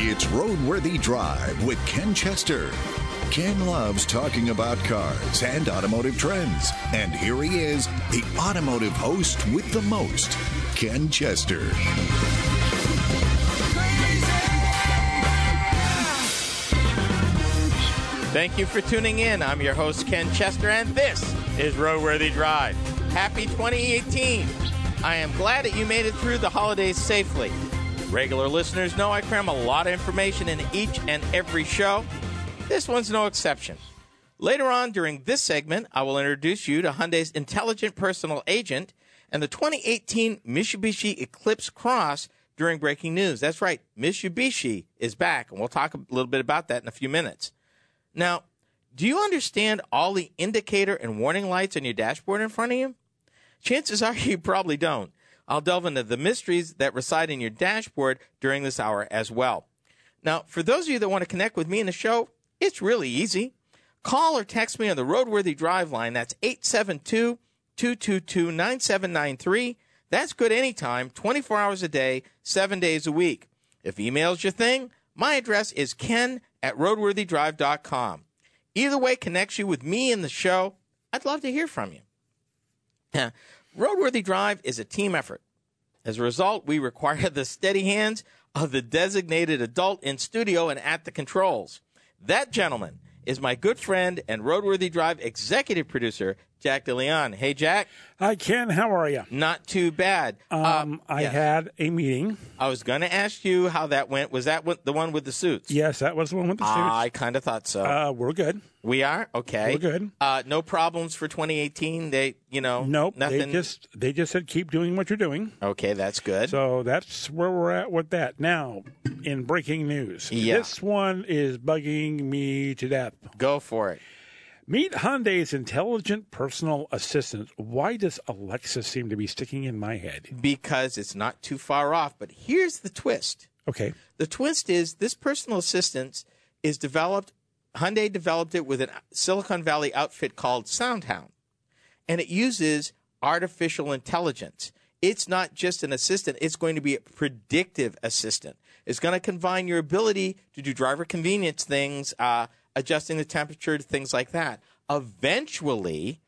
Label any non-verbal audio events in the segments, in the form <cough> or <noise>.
It's Roadworthy Drive with Ken Chester. Ken loves talking about cars and automotive trends. And here he is, the automotive host with the most, Ken Chester. Thank you for tuning in. I'm your host, Ken Chester, and this is Roadworthy Drive. Happy 2018. I am glad that you made it through the holidays safely. Regular listeners know I cram a lot of information in each and every show. This one's no exception. Later on during this segment, I will introduce you to Hyundai's intelligent personal agent and the 2018 Mitsubishi Eclipse Cross during breaking news. That's right, Mitsubishi is back, and we'll talk a little bit about that in a few minutes. Now, do you understand all the indicator and warning lights on your dashboard in front of you? Chances are <laughs> you probably don't. I'll delve into the mysteries that reside in your dashboard during this hour as well. Now, for those of you that want to connect with me in the show, it's really easy. Call or text me on the Roadworthy Drive line. That's 872 222 9793. That's good anytime, 24 hours a day, 7 days a week. If email's your thing, my address is ken at roadworthydrive.com. Either way connects you with me and the show. I'd love to hear from you. Roadworthy Drive is a team effort. As a result, we require the steady hands of the designated adult in studio and at the controls. That gentleman is my good friend and Roadworthy Drive executive producer, Jack DeLeon. Hey, Jack. Hi, Ken. How are you? Not too bad. Um, I yeah. had a meeting. I was going to ask you how that went. Was that the one with the suits? Yes, that was the one with the suits. I kind of thought so. uh, we're good. we are okay. we're good. Uh, no problems for 2018. They, you know, Nope. nothing. They just they just said keep doing what you're doing. okay, that's good. So that's where we're at with that. Now, in breaking news, Yeah. this one is bugging me to death. Go for it. Meet Hyundai's intelligent personal assistant. Why does Alexa seem to be sticking in my head? because it's not too far off. But here's the twist. Okay. The twist is this personal assistant is developed. Hyundai developed it with a Silicon Valley outfit called SoundHound, and it uses artificial intelligence. It's not just an assistant; it's going to be a predictive assistant. It's going to combine your ability to do driver convenience things, uh, adjusting the temperature, to things like that. Eventually,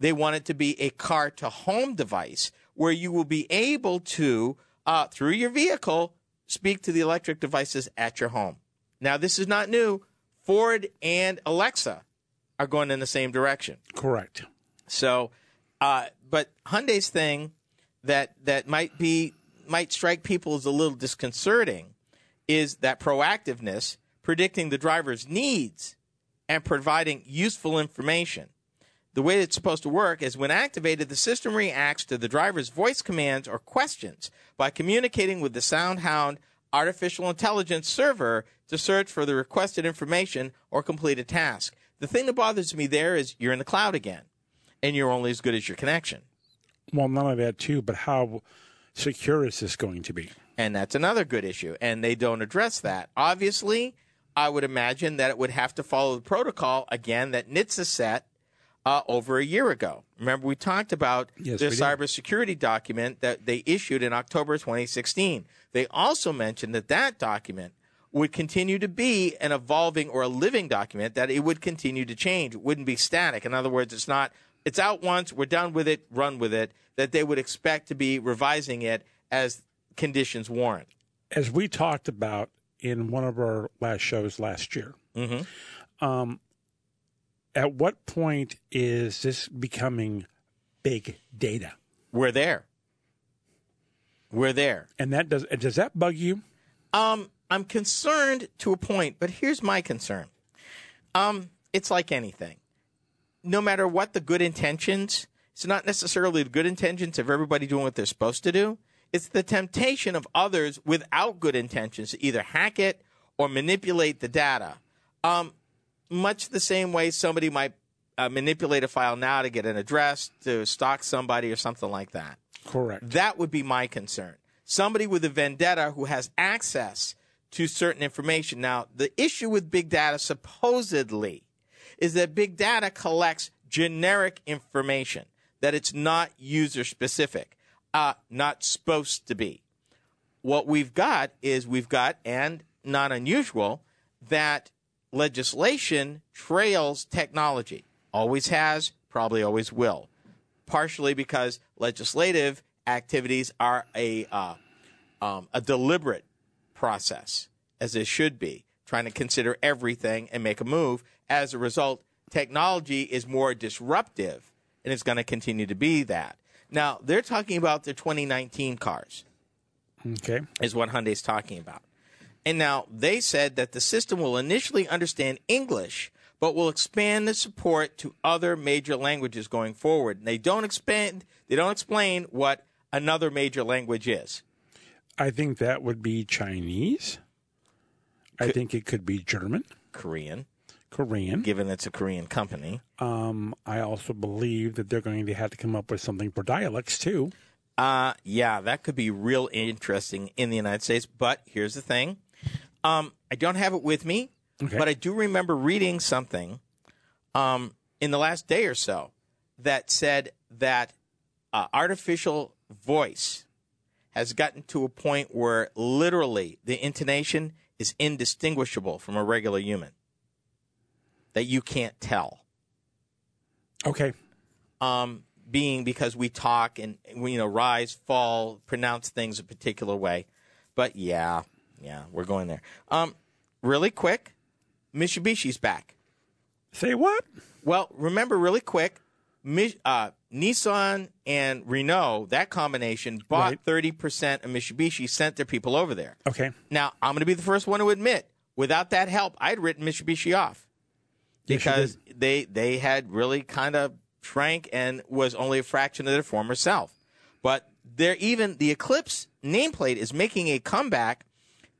they want it to be a car to home device where you will be able to, uh, through your vehicle, speak to the electric devices at your home. Now, this is not new. Ford and Alexa are going in the same direction. Correct. So, uh, but Hyundai's thing that that might be might strike people as a little disconcerting is that proactiveness, predicting the driver's needs and providing useful information. The way it's supposed to work is when activated, the system reacts to the driver's voice commands or questions by communicating with the SoundHound artificial intelligence server to search for the requested information or complete a task. The thing that bothers me there is you're in the cloud again and you're only as good as your connection. Well, none of that too, but how secure is this going to be? And that's another good issue. And they don't address that. Obviously, I would imagine that it would have to follow the protocol again that NHTSA set uh, over a year ago. Remember, we talked about Yes, the cybersecurity document that they issued in October 2016. They also mentioned that that document would continue to be an evolving or a living document, that it would continue to change. It wouldn't be static. In other words, it's not, it's out once, we're done with it, run with it, that they would expect to be revising it as conditions warrant. As we talked about in one of our last shows last year, um, at what point is this becoming big data? We're there. We're there. And that does does that bug you? Um, I'm concerned to a point, but here's my concern. Um, it's like anything. No matter what the good intentions, it's not necessarily the good intentions of everybody doing what they're supposed to do. It's the temptation of others without good intentions to either hack it or manipulate the data. Um, much the same way somebody might uh, manipulate a file now to get an address, to stalk somebody, or something like that. Correct. That would be my concern. Somebody with a vendetta who has access to certain information. Now, the issue with big data supposedly is that big data collects generic information, that it's not user specific, uh, not supposed to be. What we've got is we've got, and not unusual, that legislation trails technology. Always has, probably always will. Partially because legislative activities are a uh, um, a deliberate process, as it should be, trying to consider everything and make a move. As a result, technology is more disruptive, and it's going to continue to be that. Now they're talking about the 2019 cars Okay. is what Hyundai's talking about. And now they said that the system will initially understand English, but will expand the support to other major languages going forward. And they don't expand, they don't explain what another major language is. I think that would be Chinese. I think it could be German, Korean, Korean. given it's a Korean company. Um, I also believe that they're going to have to come up with something for dialects too. Uh, yeah, that could be real interesting in the United States. But here's the thing um, I don't have it with me, Okay. but I do remember reading something um, in the last day or so that said that uh, artificial voice has gotten to a point where literally the intonation is indistinguishable from a regular human, that you can't tell Okay. um, being because we talk and we, you know rise, fall, pronounce things a particular way. But yeah, yeah, we're going there. Um, really quick, Mitsubishi's back. Say what? Well, remember really quick, uh, Nissan and Renault, that combination bought Right. thirty percent of Mitsubishi, sent their people over there. Okay. Now, I'm going to be the first one to admit, without that help, I'd written Mitsubishi off Yes, because they they had really kind of shrank and was only a fraction of their former self. But they're even the Eclipse nameplate is making a comeback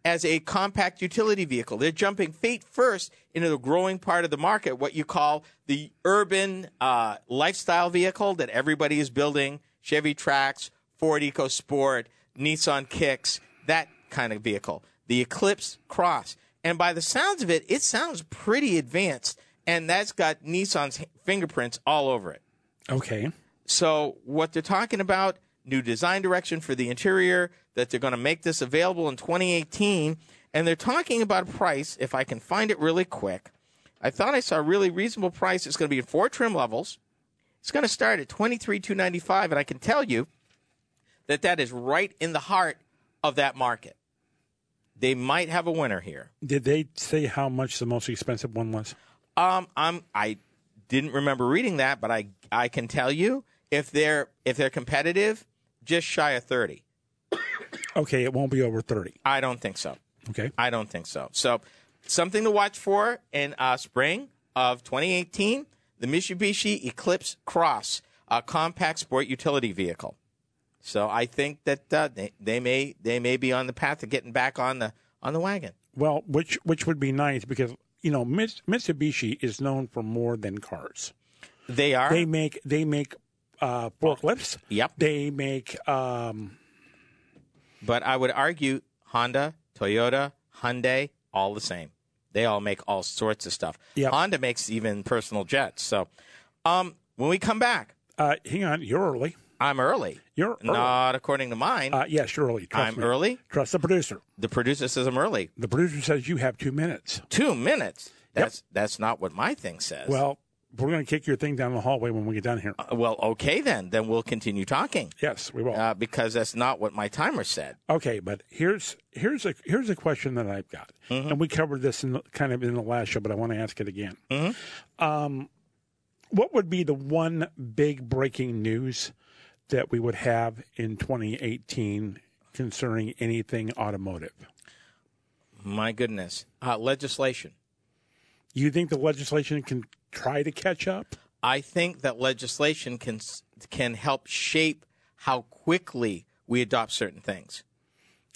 as a compact utility vehicle. They're jumping feet first into the growing part of the market, what you call the urban uh, lifestyle vehicle that everybody is building. Chevy Trax, Ford EcoSport, Nissan Kicks, that kind of vehicle. The Eclipse Cross. And by the sounds of it, it sounds pretty advanced. And that's got Nissan's fingerprints all over it. Okay. So what they're talking about, new design direction for the interior, that they're going to make this available in 2018, and they're talking about a price. If I can find it really quick, I thought I saw a really reasonable price. It's going to be in four trim levels. It's going to start at 23,295, and I can tell you that that is right in the heart of that market. They might have a winner here. Did they say how much the most expensive one was? Um, I'm I didn't remember reading that, but I I can tell you if they're if they're competitive, just shy of thirty. Okay, it won't be over 30. I don't think so. Okay. I don't think so. So something to watch for in uh, spring of 2018: the Mitsubishi Eclipse Cross, a compact sport utility vehicle. So I think that uh, they, they may they may be on the path of getting back on the on the wagon. Well, which which would be nice because you know Mitsubishi is known for more than cars. They are. They make they make uh, forklifts. Yep. They make um, But I would argue Honda, Toyota, Hyundai, all the same. They all make all sorts of stuff. Yep. Honda makes even personal jets. So, um, when we come back, uh, hang on, you're early. I'm early. You're early. Not according to mine. Uh, yes, you're early. Trust I'm me. early. Trust the producer. The producer says I'm early. The producer says you have two minutes. Two minutes. That's that's not what my thing says. Well, we're going to kick your thing down the hallway when we get done here. Uh, well, okay then. Then we'll continue talking yes, we will. uh, because that's not what my timer said. Okay, but here's here's a here's a question that I've got, and we covered this in the, kind of in the last show, but I want to ask it again. Um, what would be the one big breaking news that we would have in 2018 concerning anything automotive? My goodness, uh, legislation. You think the legislation can try to catch up? I think that legislation can can help shape how quickly we adopt certain things,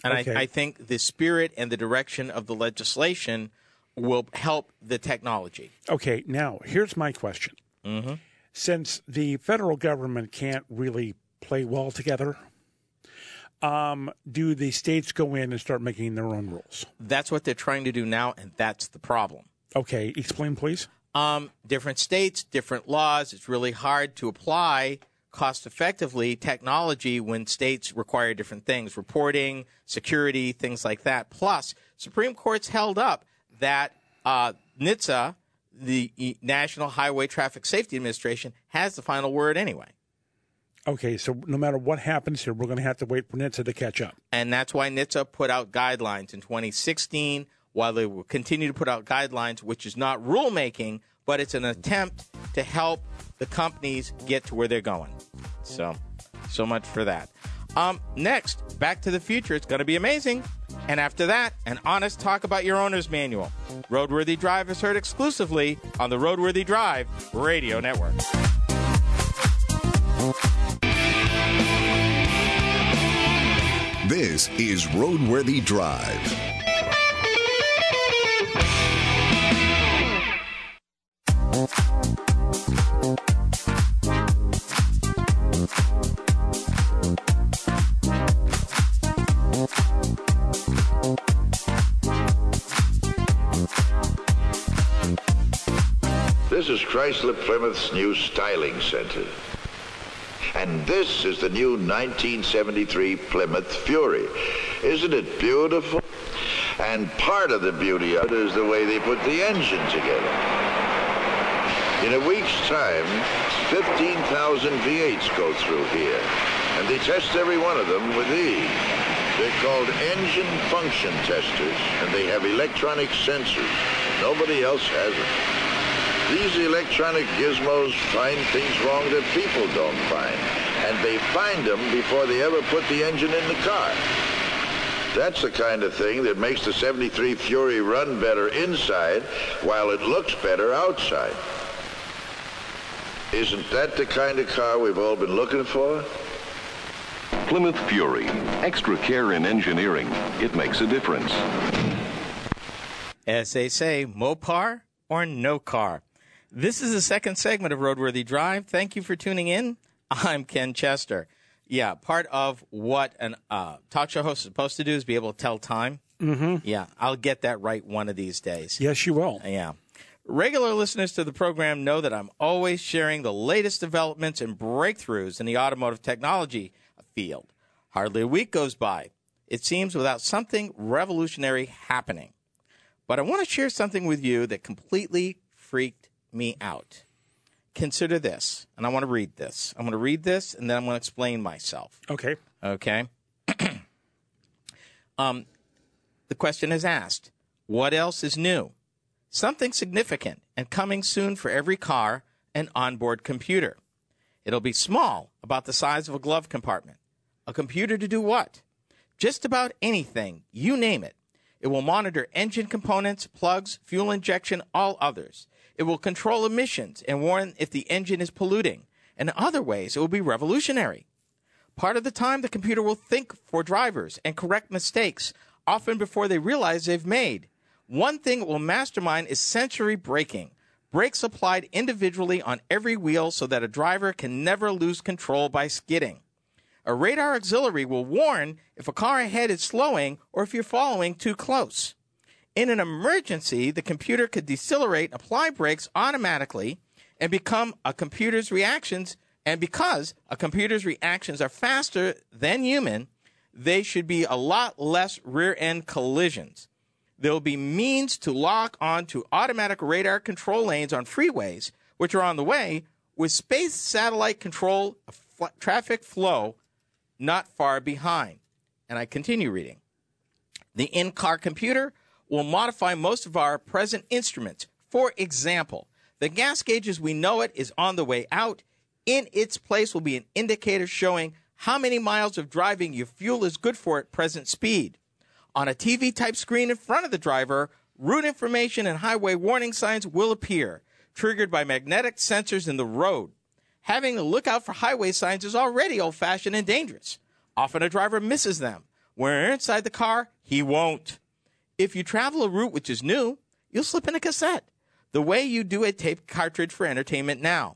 and Okay. I, I think the spirit and the direction of the legislation will help the technology. Okay, now here's my question. Since the federal government can't really play well together, um, do the states go in and start making their own rules? That's what they're trying to do now, and that's the problem. Okay, explain, please. Um, different states, different laws. It's really hard to apply cost effectively technology when states require different things reporting, security, things like that. Plus, Supreme Court's held up that uh, NHTSA, the National Highway Traffic Safety Administration, has the final word anyway. Okay, so no matter what happens here, we're going to have to wait for NHTSA to catch up. And that's why NHTSA put out guidelines in 2016, while they will continue to put out guidelines, which is not rulemaking, but it's an attempt to help the companies get to where they're going. So, so much for that. Um, next, Back to the Future. It's going to be amazing. And after that, an honest talk about your owner's manual. Roadworthy Drive is heard exclusively on the Roadworthy Drive Radio Network. This is Roadworthy Drive. This is Chrysler Plymouth's new styling center. And this is the new 1973 Plymouth Fury. Isn't it beautiful? And part of the beauty of it is the way they put the engine together. In a week's time, 15,000 V8s go through here, and they test every one of them with these. They're called engine function testers, and they have electronic sensors. Nobody else has them. These electronic gizmos find things wrong that people don't find, and they find them before they ever put the engine in the car. That's the kind of thing that makes the 73 Fury run better inside while it looks better outside. Isn't that the kind of car we've all been looking for? Plymouth Fury. Extra care in engineering. It makes a difference. As they say, Mopar or no car. This is the second segment of Roadworthy Drive. Thank you for tuning in. I'm Ken Chester. Yeah, part of what a uh, talk show host is supposed to do is be able to tell time. Mm-hmm. Yeah, I'll get that right one of these days. Yes, you will. Yeah. Regular listeners to the program know that I'm always sharing the latest developments and breakthroughs in the automotive technology field. Hardly a week goes by, it seems, without something revolutionary happening. But I want to share something with you that completely freaked me out. Consider this, and I want to read this. I'm going to read this, and then I'm going to explain myself. Okay. Okay. <clears throat> um, the question is asked What else is new? Something significant and coming soon for every car an onboard computer. It'll be small, about the size of a glove compartment. A computer to do what? Just about anything, you name it. It will monitor engine components, plugs, fuel injection, all others. It will control emissions and warn if the engine is polluting. In other ways, it will be revolutionary. Part of the time, the computer will think for drivers and correct mistakes, often before they realize they've made. One thing it will mastermind is sensory braking. Brakes applied individually on every wheel so that a driver can never lose control by skidding. A radar auxiliary will warn if a car ahead is slowing or if you're following too close. In an emergency, the computer could decelerate apply brakes automatically and become a computer's reactions. And because a computer's reactions are faster than human, they should be a lot less rear end collisions. There will be means to lock onto automatic radar control lanes on freeways, which are on the way, with space satellite control of fl- traffic flow not far behind. And I continue reading. The in car computer will modify most of our present instruments. For example, the gas gauge as we know it is on the way out. In its place will be an indicator showing how many miles of driving your fuel is good for at present speed. On a TV type screen in front of the driver, route information and highway warning signs will appear, triggered by magnetic sensors in the road. Having to look out for highway signs is already old fashioned and dangerous. Often a driver misses them. When you're inside the car, he won't. If you travel a route which is new, you'll slip in a cassette, the way you do a tape cartridge for entertainment now.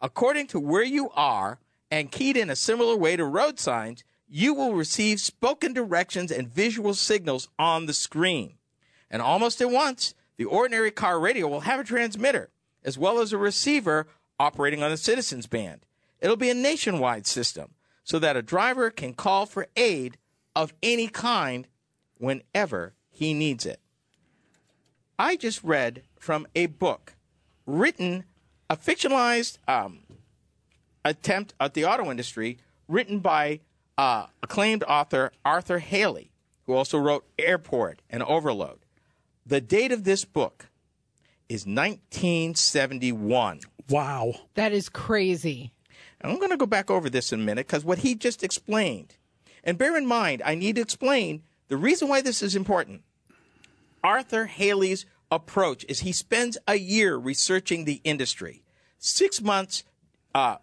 According to where you are and keyed in a similar way to road signs, you will receive spoken directions and visual signals on the screen. And almost at once, the ordinary car radio will have a transmitter, as well as a receiver operating on the citizens band. It'll be a nationwide system so that a driver can call for aid of any kind whenever he needs it. I just read from a book written, a fictionalized um, attempt at the auto industry, written by uh, acclaimed author Arthur Hailey, who also wrote Airport and Overload. The date of this book is 1971. Wow. That is crazy. And I'm going to go back over this in a minute because what he just explained, and bear in mind, I need to explain the reason why this is important. Arthur Hailey's approach is he spends a year researching the industry, six months uh,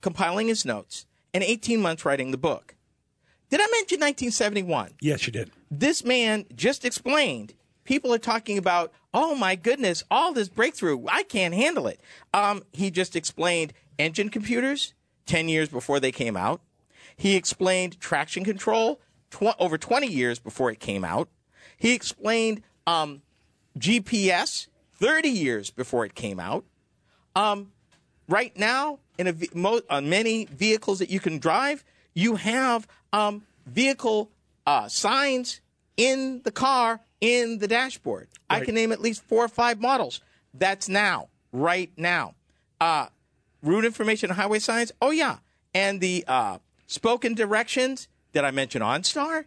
compiling his notes, and 18 months writing the book. Did I mention 1971? Yes, you did. This man just explained. People are talking about, oh my goodness, all this breakthrough. I can't handle it. Um, he just explained engine computers 10 years before they came out. He explained traction control tw- over 20 years before it came out. He explained um, GPS 30 years before it came out. Um, right now, in a, mo- on many vehicles that you can drive, you have um, vehicle uh, signs in the car in the dashboard. I can name at least four or five models. That's now, right now. Uh, route information, highway signs. Oh yeah, and the uh, spoken directions that I mentioned OnStar,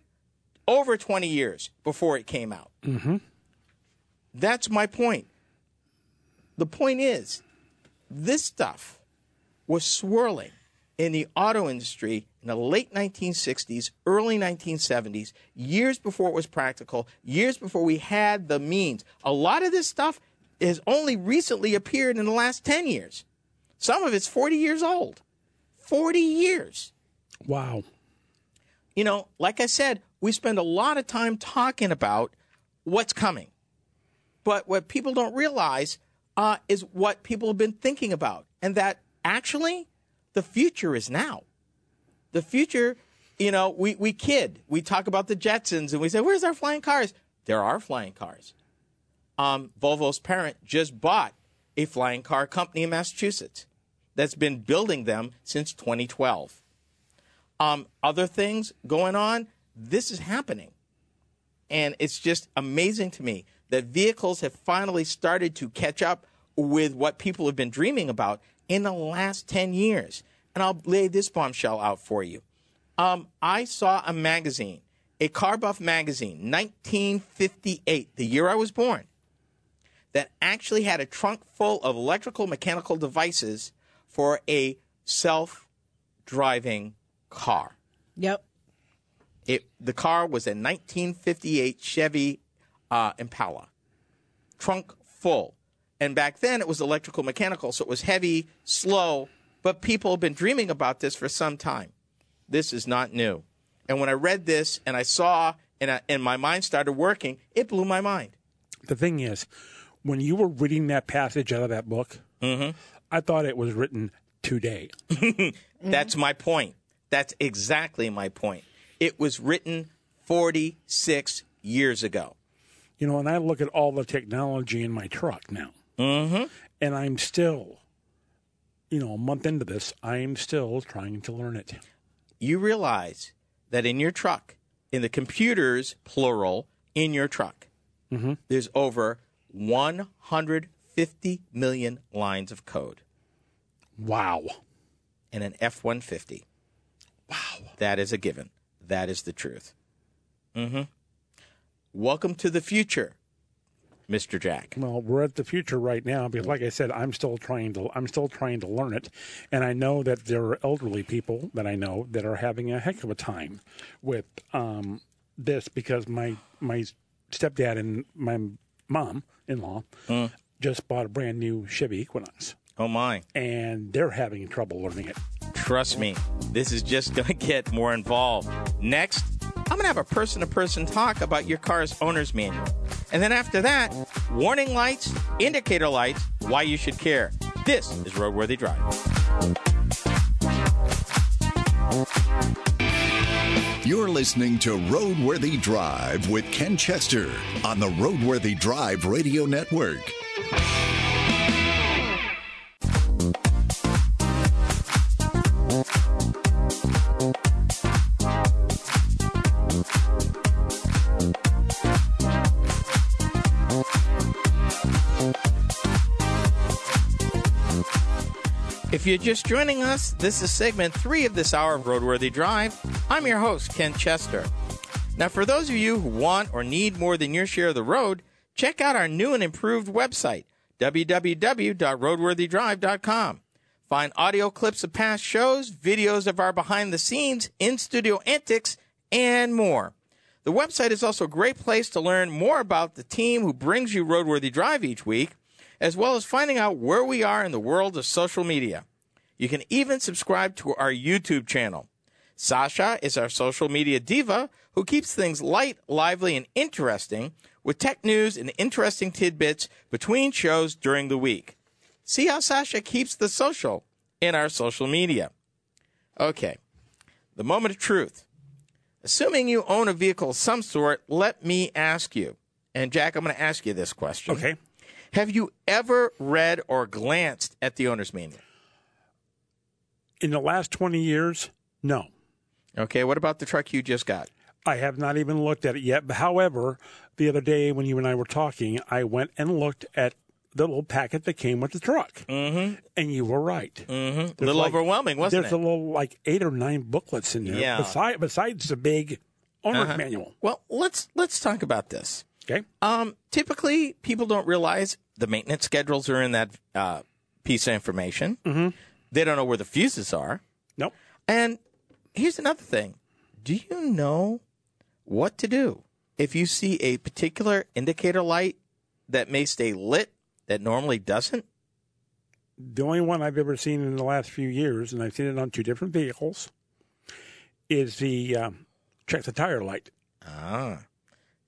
over 20 years before it came out. Mm-hmm. That's my point. The point is, this stuff was swirling in the auto industry in the late 1960s, early 1970s, years before it was practical, years before we had the means. A lot of this stuff has only recently appeared in the last 10 years. Some of it's 40 years old. 40 years. Wow. You know, like I said, we spend a lot of time talking about what's coming. But what people don't realize uh, is what people have been thinking about, and that actually the future is now. The future, you know, we, we kid. We talk about the Jetsons and we say, where's our flying cars? There are flying cars. Um, Volvo's parent just bought a flying car company in Massachusetts that's been building them since 2012. Um, other things going on, this is happening. And it's just amazing to me that vehicles have finally started to catch up with what people have been dreaming about in the last 10 years. And I'll lay this bombshell out for you. Um, I saw a magazine, a Car Buff magazine, 1958, the year I was born, that actually had a trunk full of electrical mechanical devices for a self driving car. Yep. It the car was a 1958 Chevy uh, Impala, trunk full, and back then it was electrical mechanical, so it was heavy, slow. But people have been dreaming about this for some time. This is not new. And when I read this and I saw and, I, and my mind started working, it blew my mind. The thing is, when you were reading that passage out of that book, I thought it was written today. <laughs> That's my point. That's exactly my point. It was written 46 years ago. You know, and I look at all the technology in my truck now, mm-hmm. and I'm still, you know, a month into this, I'm still trying to learn it. you realize that in your truck, in the computers, plural, in your truck, there's over 150 million lines of code Wow. in an F 150. Wow. That is a given. That is the truth. hmm Welcome to the future, Mr. Jack. Well, we're at the future right now because, like I said, I'm still trying to I'm still trying to learn it, and I know that there are elderly people that I know that are having a heck of a time with um, this because my my stepdad and my mom in law just bought a brand new Chevy Equinox, Oh, my. and they're having trouble learning it. Trust me, this is just going <laughs> to get more involved. Next, I'm going to have a person to person talk about your car's owner's manual. And then after that, warning lights, indicator lights, why you should care. This is Roadworthy Drive. You're listening to Roadworthy Drive with Ken Chester on the Roadworthy Drive Radio Network. If you're just joining us, this is segment three of this hour of Roadworthy Drive. I'm your host, Ken Chester. Now, for those of you who want or need more than your share of the road, check out our new and improved website, www.roadworthydrive.com. Find audio clips of past shows, videos of our behind the scenes, in studio antics, and more. The website is also a great place to learn more about the team who brings you Roadworthy Drive each week, as well as finding out where we are in the world of social media. You can even subscribe to our YouTube channel. Sasha is our social media diva who keeps things light, lively, and interesting with tech news and interesting tidbits between shows during the week. See how Sasha keeps the social in our social media. Okay, the moment of truth. Assuming you own a vehicle of some sort, let me ask you, and Jack, I'm going to ask you this question. Okay. Have you ever read or glanced at the owner's manual? In the last 20 years, no. Okay, what about the truck you just got? I have not even looked at it yet. But however, the other day when you and I were talking, I went and looked at the little packet that came with the truck. Mm-hmm. And you were right. Mm-hmm. A little overwhelming, wasn't there's it? There's a little like eight or nine booklets in there. Yeah. Besides, besides the big owner's Uh-huh. manual. Well, let's let's talk about this. Okay. Um, typically, people don't realize the maintenance schedules are in that uh, piece of information. Mm-hmm. They don't know where the fuses are. Nope. And here's another thing: Do you know what to do if you see a particular indicator light that may stay lit that normally doesn't? The only one I've ever seen in the last few years, and I've seen it on two different vehicles, is the um, check the tire light. Ah,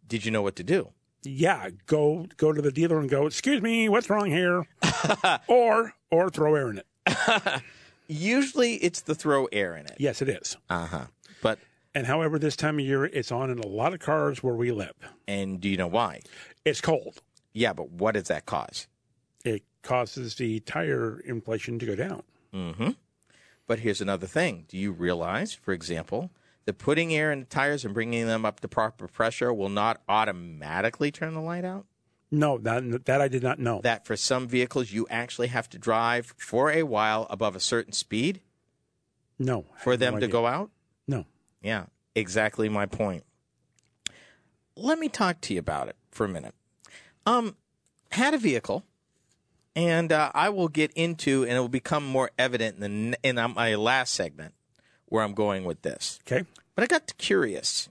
did you know what to do? Yeah, go go to the dealer and go. Excuse me, what's wrong here? <laughs> or or throw air in it. <laughs> Usually, it's the throw air in it. Yes, it is. Uh huh. But And however, this time of year, it's on in a lot of cars where we live. and do you know why? It's cold. Yeah, but what does that cause? It causes the tire inflation to go down. Mm-hmm. But here's another thing. Do you realize, for example, that putting air in the tires and bringing them up to proper pressure will not automatically turn the light out? No, that that I did not know. That for some vehicles, you actually have to drive for a while above a certain speed no, for them no to go out? No. Yeah, exactly my point. Let me talk to you about it for a minute. Um, had a vehicle, and uh, I will get into, and it will become more evident in, the, in uh, my last segment where I'm going with this. Okay. But I got curious.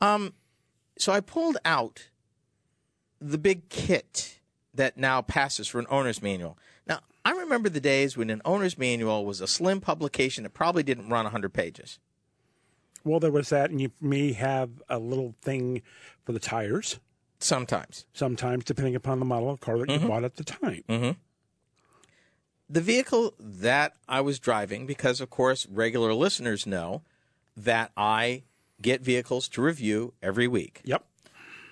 Um, so I pulled out the big kit that now passes for an owner's manual. Now, I remember the days when an owner's manual was a slim publication that probably didn't run 100 pages. Well, there was that, and you may have a little thing for the tires. Sometimes. Sometimes, depending upon the model of car that Mm-hmm. you bought at the time. The vehicle that I was driving, because of course regular listeners know that I get vehicles to review every week. Yep.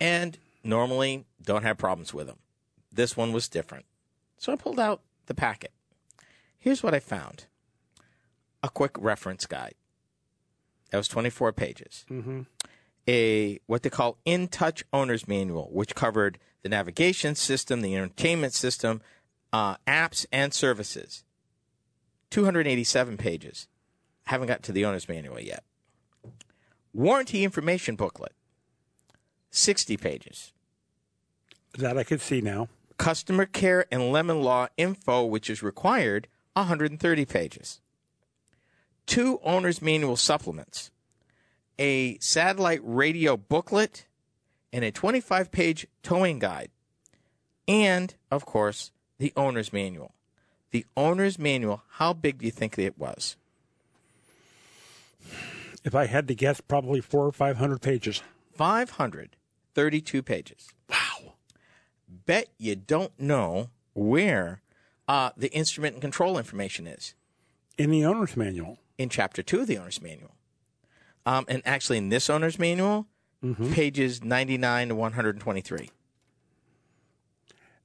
and normally don't have problems with them. This one was different. So I pulled out the packet. Here's what I found a quick reference guide. That was 24 pages. A what they call in touch owner's manual, which covered the navigation system, the entertainment system, uh, apps, and services. 287 pages. Haven't got to the owner's manual yet. Warranty information booklet. 60 pages. That I could see now. Customer care and lemon law info, which is required, 130 pages. Two owner's manual supplements, a satellite radio booklet, and a 25 page towing guide. And, of course, the owner's manual. The owner's manual, how big do you think it was? If I had to guess, probably four or 500 pages. 500. 32 pages. Wow. Bet you don't know where uh, the instrument and control information is. In the owner's manual. In chapter two of the owner's manual. Um, and actually, in this owner's manual, mm-hmm. pages 99 to 123.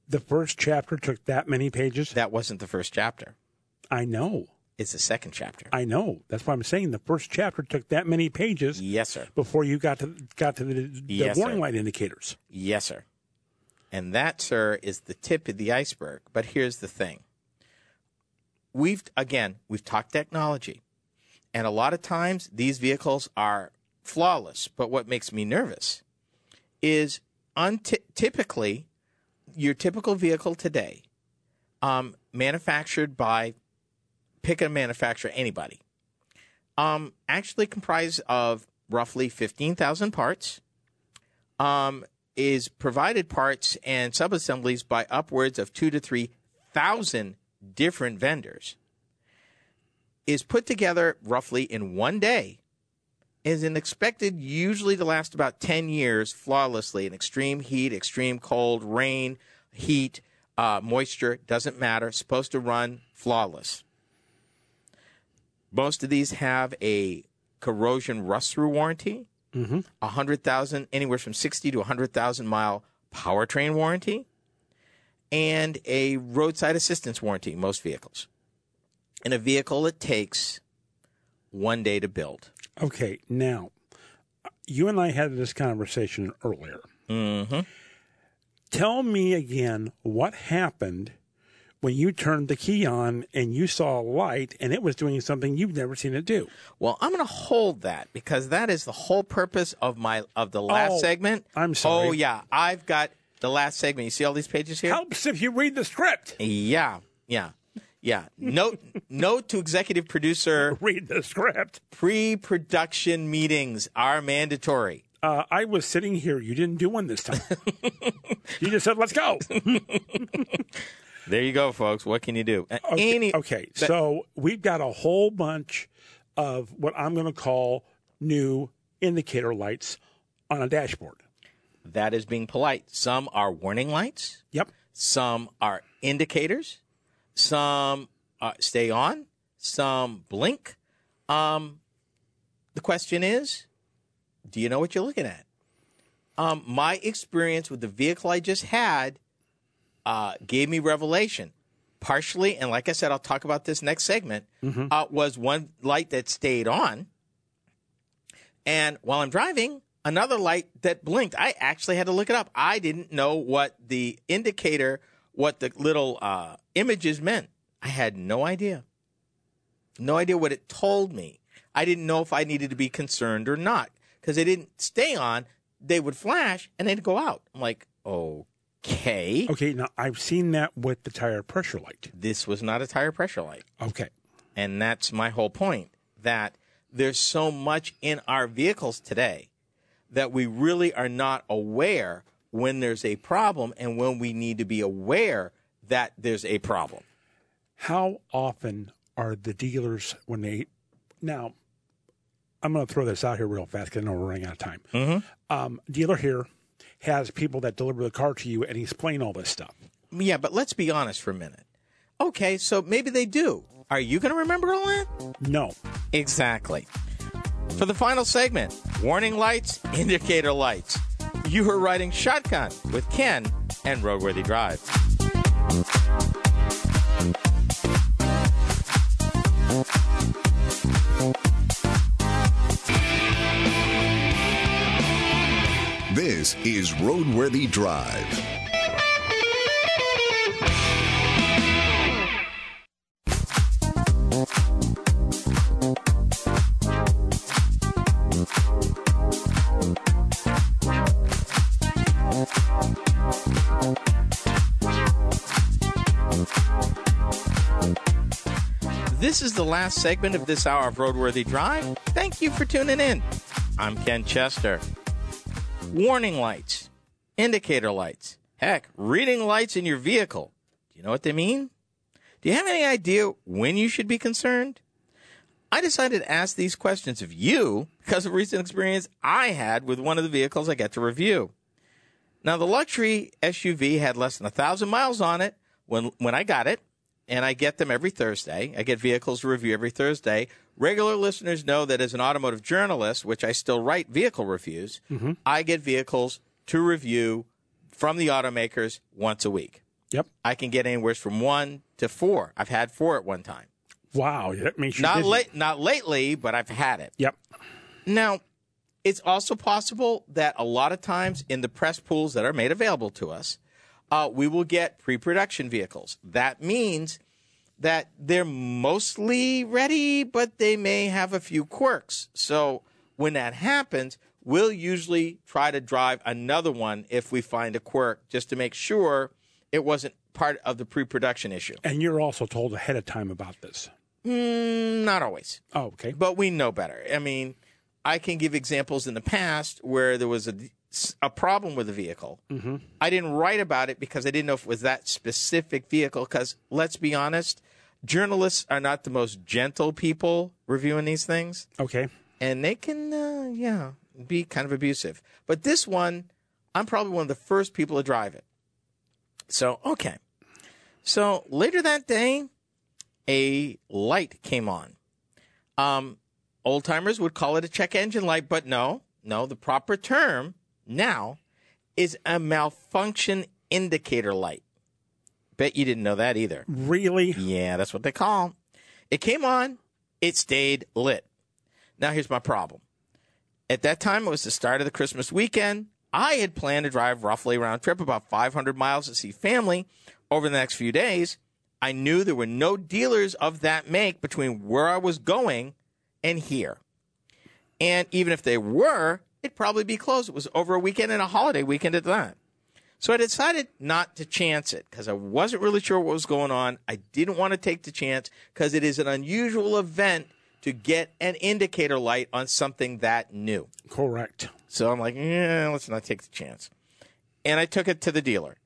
The first chapter took that many pages? That wasn't the first chapter. I know. It's the second chapter. I know. That's why I'm saying the first chapter took that many pages Yes, sir. before you got to got to the, the Yes, warning sir. light indicators. Yes, sir. And that, sir, is the tip of the iceberg. But here's the thing. We've, again, we've talked technology. And a lot of times these vehicles are flawless. But what makes me nervous is unti- typically your typical vehicle today, um, manufactured by pick a manufacturer, anybody, um, actually comprised of roughly 15,000 parts um, is provided parts and subassemblies by upwards of two to three thousand different vendors. Is put together roughly in one day. Is expected usually to last about ten years flawlessly in extreme heat, extreme cold, rain, heat, uh, moisture doesn't matter. Supposed to run flawless. Most of these have a corrosion rust through warranty a hundred thousand, anywhere from sixty to a hundred thousand mile powertrain warranty, and a roadside assistance warranty. Most vehicles, in a vehicle it takes one day to build. Okay, now you and I had this conversation earlier. Mm-hmm. Tell me again what happened when you turned the key on and you saw a light and it was doing something you've never seen it do. Well, I'm going to hold that because that is the whole purpose of my of the last Oh, segment. I'm sorry. Oh yeah, I've got the last segment. You see all these pages here? Helps if you read the script. Yeah, yeah, yeah. Note <laughs> note to executive producer: Read the script. pre-production meetings are mandatory. Uh, I was sitting here. You didn't do one this time. <laughs> you just said, "Let's go." <laughs> There you go, folks. What can you do? Okay, Any- okay, that- so we've got a whole bunch of what I'm going to call new indicator lights on a dashboard. that is being polite. Some are warning lights. Yep. Some are indicators. Some uh, stay on. Some blink. Um, the question is, do you know what you're looking at? Um, my experience with the vehicle I just had uh, gave me revelation. Partially, and like I said, I'll talk about this next segment. Uh, was one light that stayed on, and while I'm driving, another light that blinked. I actually had to look it up. I didn't know what the indicator, what the little uh, images meant. I had no idea. No idea what it told me. I didn't know if I needed to be concerned or not because they didn't stay on. They would flash and they'd go out. I'm like, okay. Okay, Okay, now I've seen that with the tire pressure light. This was not a tire pressure light. Okay. And that's my whole point that there's so much in our vehicles today that we really are not aware when there's a problem and when we need to be aware that there's a problem. How often are the dealers when they now? I'm going to throw this out here real fast because I know we're running out of time. Mm-hmm. Um, dealer here has people that deliver the car to you and explain all this stuff. Yeah, but let's be honest for a minute. Okay, so maybe they do. Are you going to remember all that? No, Exactly. For the final segment, warning lights, indicator lights. You are riding shotgun with Ken and Roadworthy Drive. This is Roadworthy Drive. This is the last segment of this hour of Roadworthy Drive. Thank you for tuning in. I'm Ken Chester. Warning lights, indicator lights, heck, reading lights in your vehicle. Do you know what they mean? Do you have any idea when you should be concerned? I decided to ask these questions of you because of recent experience I had with one of the vehicles I get to review. Now, the luxury SUV had less than a thousand miles on it when when I got it. And I get them every Thursday. I get vehicles to review every Thursday. Regular listeners know that as an automotive journalist, which I still write vehicle reviews, mm-hmm. I get vehicles to review from the automakers once a week. Yep. I can get anywhere from one to four. I've had four at one time. Wow. That makes you Not late, not lately, but I've had it. Yep. Now, it's also possible that a lot of times in the press pools that are made available to us, uh, we will get pre production vehicles. That means that they're mostly ready, but they may have a few quirks. So when that happens, we'll usually try to drive another one if we find a quirk just to make sure it wasn't part of the pre production issue. And you're also told ahead of time about this. Mm, not always. Oh, okay. but we know better. I mean, I can give examples in the past where there was a, a problem with a vehicle. Mm-hmm. I didn't write about it because I didn't know if it was that specific vehicle. Because let's be honest, journalists are not the most gentle people reviewing these things, Okay. and they can, uh, yeah, be kind of abusive. But this one, I'm probably one of the first people to drive it. So, okay. So later that day, a light came on. Um, old timers would call it a check engine light, but no, no, the proper term now is a malfunction indicator light. Bet you didn't know that either. Really? Yeah, that's what they call 'em. It came on, it stayed lit. Now here's my problem. At that time, it was the start of the Christmas weekend. I had planned to drive roughly round trip about 500 miles to see family over the next few days. I knew there were no dealers of that make between where I was going and here. And even if they were, it'd probably be closed. It was over a weekend and a holiday weekend at that. So I decided not to chance it because I wasn't really sure what was going on. I didn't want to take the chance because it is an unusual event to get an indicator light on something that new. Correct. So I'm like, yeah, let's not take the chance. And I took it to the dealer.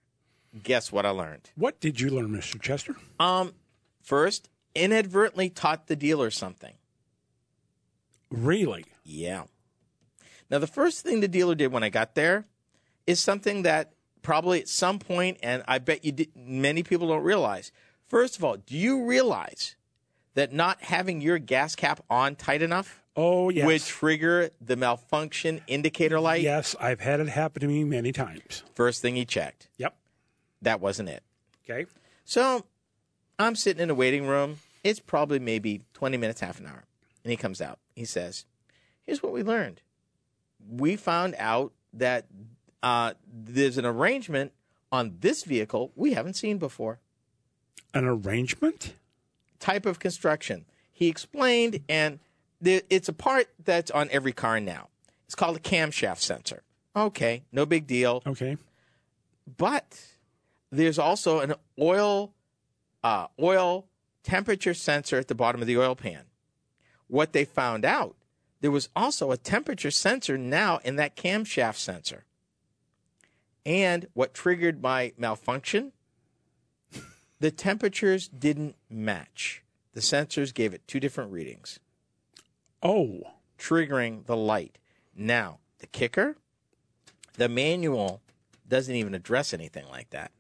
Guess what I learned? What did you learn, Mr. Chester? Um, first, inadvertently taught the dealer something. Really? Yeah. Now, the first thing the dealer did when I got there is something that probably at some point, and I bet you did, many people don't realize. First of all, do you realize that not having your gas cap on tight enough Oh, yes. would trigger the malfunction indicator light? Yes, I've had it happen to me many times. First thing he checked. Yep. That wasn't it. Okay. So I'm sitting in a waiting room. It's probably maybe 20 minutes, half an hour. And he comes out. He says, Here's what we learned. We found out that uh, there's an arrangement on this vehicle we haven't seen before. An arrangement? Type of construction. He explained, and the, it's a part that's on every car now. It's called a camshaft sensor. Okay, no big deal. Okay. but there's also an oil uh, oil temperature sensor at the bottom of the oil pan. What they found out, there was also a temperature sensor now in that camshaft sensor. And what triggered my malfunction? The temperatures didn't match. The sensors gave it two different readings, Oh, triggering the light. Now, the kicker the manual doesn't even address anything like that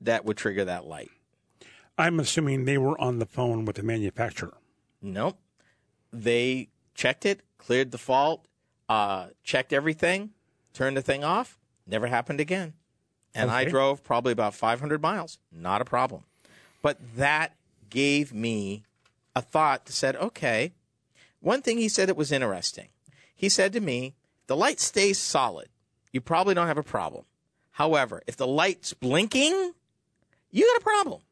that would trigger that light. I'm assuming they were on the phone with the manufacturer. Nope. They checked it, cleared the fault, uh, checked everything, turned the thing off. Never happened again. And I drove probably about 500 miles. Not a problem. But that gave me a thought that said, okay. One thing he said that was interesting. He said to me, the light stays solid. You probably don't have a problem. However, if the light's blinking, you got a problem.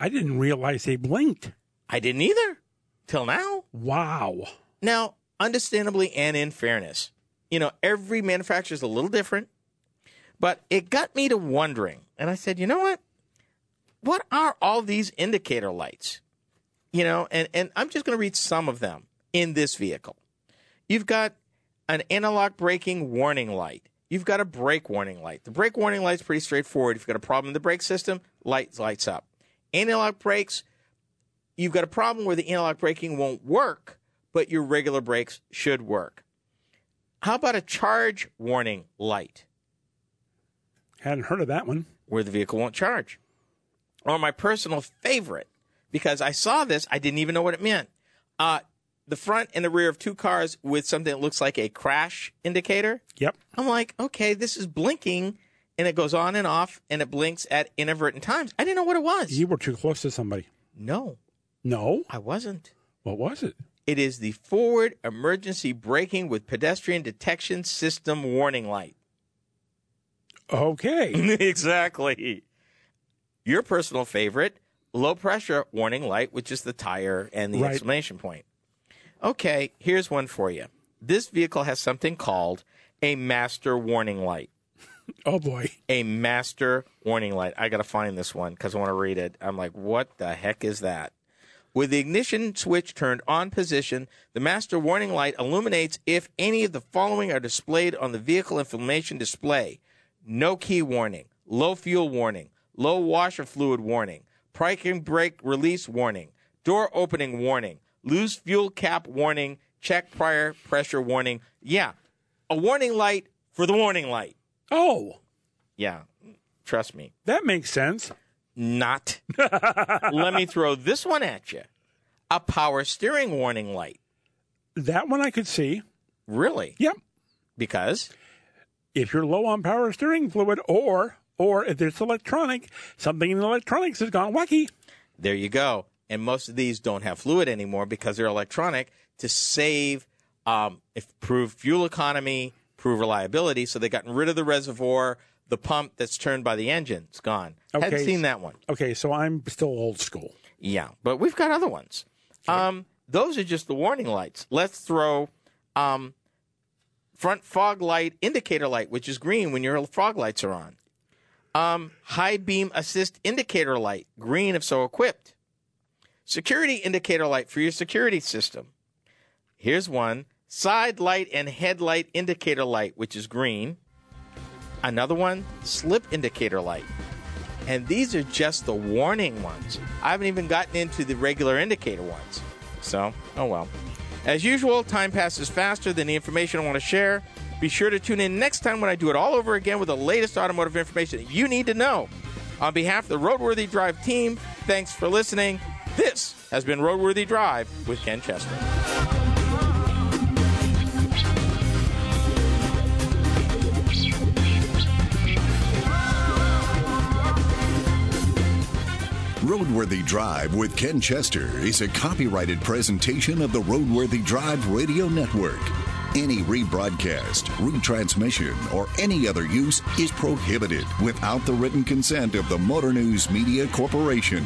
I didn't realize they blinked. I didn't either till now. Wow. Now, understandably and in fairness, you know, every manufacturer is a little different, but it got me to wondering. And I said, you know what? What are all these indicator lights? You know, and, and I'm just going to read some of them in this vehicle. You've got an anti-lock braking warning light. You've got a brake warning light. The brake warning light's pretty straightforward. If you've got a problem in the brake system, light lights up. Anti-lock brakes, you've got a problem where the anti-lock braking won't work, but your regular brakes should work. How about a charge warning light Hadn't heard of that one. where the vehicle won't charge? Or my personal favorite, because I saw this. I didn't even know what it meant. Uh, the front and the rear of two cars with something that looks like a crash indicator. Yep. I'm like, okay, this is blinking and it goes on and off and it blinks at inadvertent times. I didn't know what it was. You were too close to somebody. no, No. I wasn't. What was it? It is the forward emergency braking with pedestrian detection system warning light. Okay. <laughs> exactly. Your personal favorite, low pressure warning light, which is the tire and the Right. exclamation point. Okay, here's one for you. This vehicle has something called a master warning light. oh boy. A master warning light. I got to find this one because I want to read it. I'm like, what the heck is that? With the ignition switch turned on position, the master warning light illuminates if any of the following are displayed on the vehicle information display no key warning, low fuel warning, low washer fluid warning, parking brake release warning, door opening warning, loose fuel cap warning, check prior pressure warning. Yeah, a warning light for the warning light. Oh, Yeah, trust me. that makes sense. Not. Let me throw this one at you. A power steering warning light. That one I could see. Really? Yep. Because If you're low on power steering fluid, or or if it's electronic, something in the electronics has gone wacky. there you go. And most of these don't have fluid anymore because they're electronic to save, um, improve fuel economy, improve reliability. So they've gotten rid of the reservoir, the pump that's turned by the engine. It's gone. Hadn't seen that one. Okay, so I'm still old school. Yeah, but we've got other ones. Um, those are just the warning lights. Let's throw um, front fog light indicator light, which is green when your fog lights are on. Um, high beam assist indicator light, green if so equipped. Security indicator light for your security system. Here's one side light and headlight indicator light, which is green. Another one, slip indicator light. And these are just the warning ones. I haven't even gotten into the regular indicator ones. So, oh well. As usual, time passes faster than the information I want to share. Be sure to tune in next time when I do it all over again with the latest automotive information you need to know. On behalf of the Roadworthy Drive team, thanks for listening. This has been Roadworthy Drive with Ken Chester. Roadworthy Drive with Ken Chester is a copyrighted presentation of the Roadworthy Drive Radio Network. Any rebroadcast, retransmission, or any other use is prohibited without the written consent of the Motor News Media Corporation.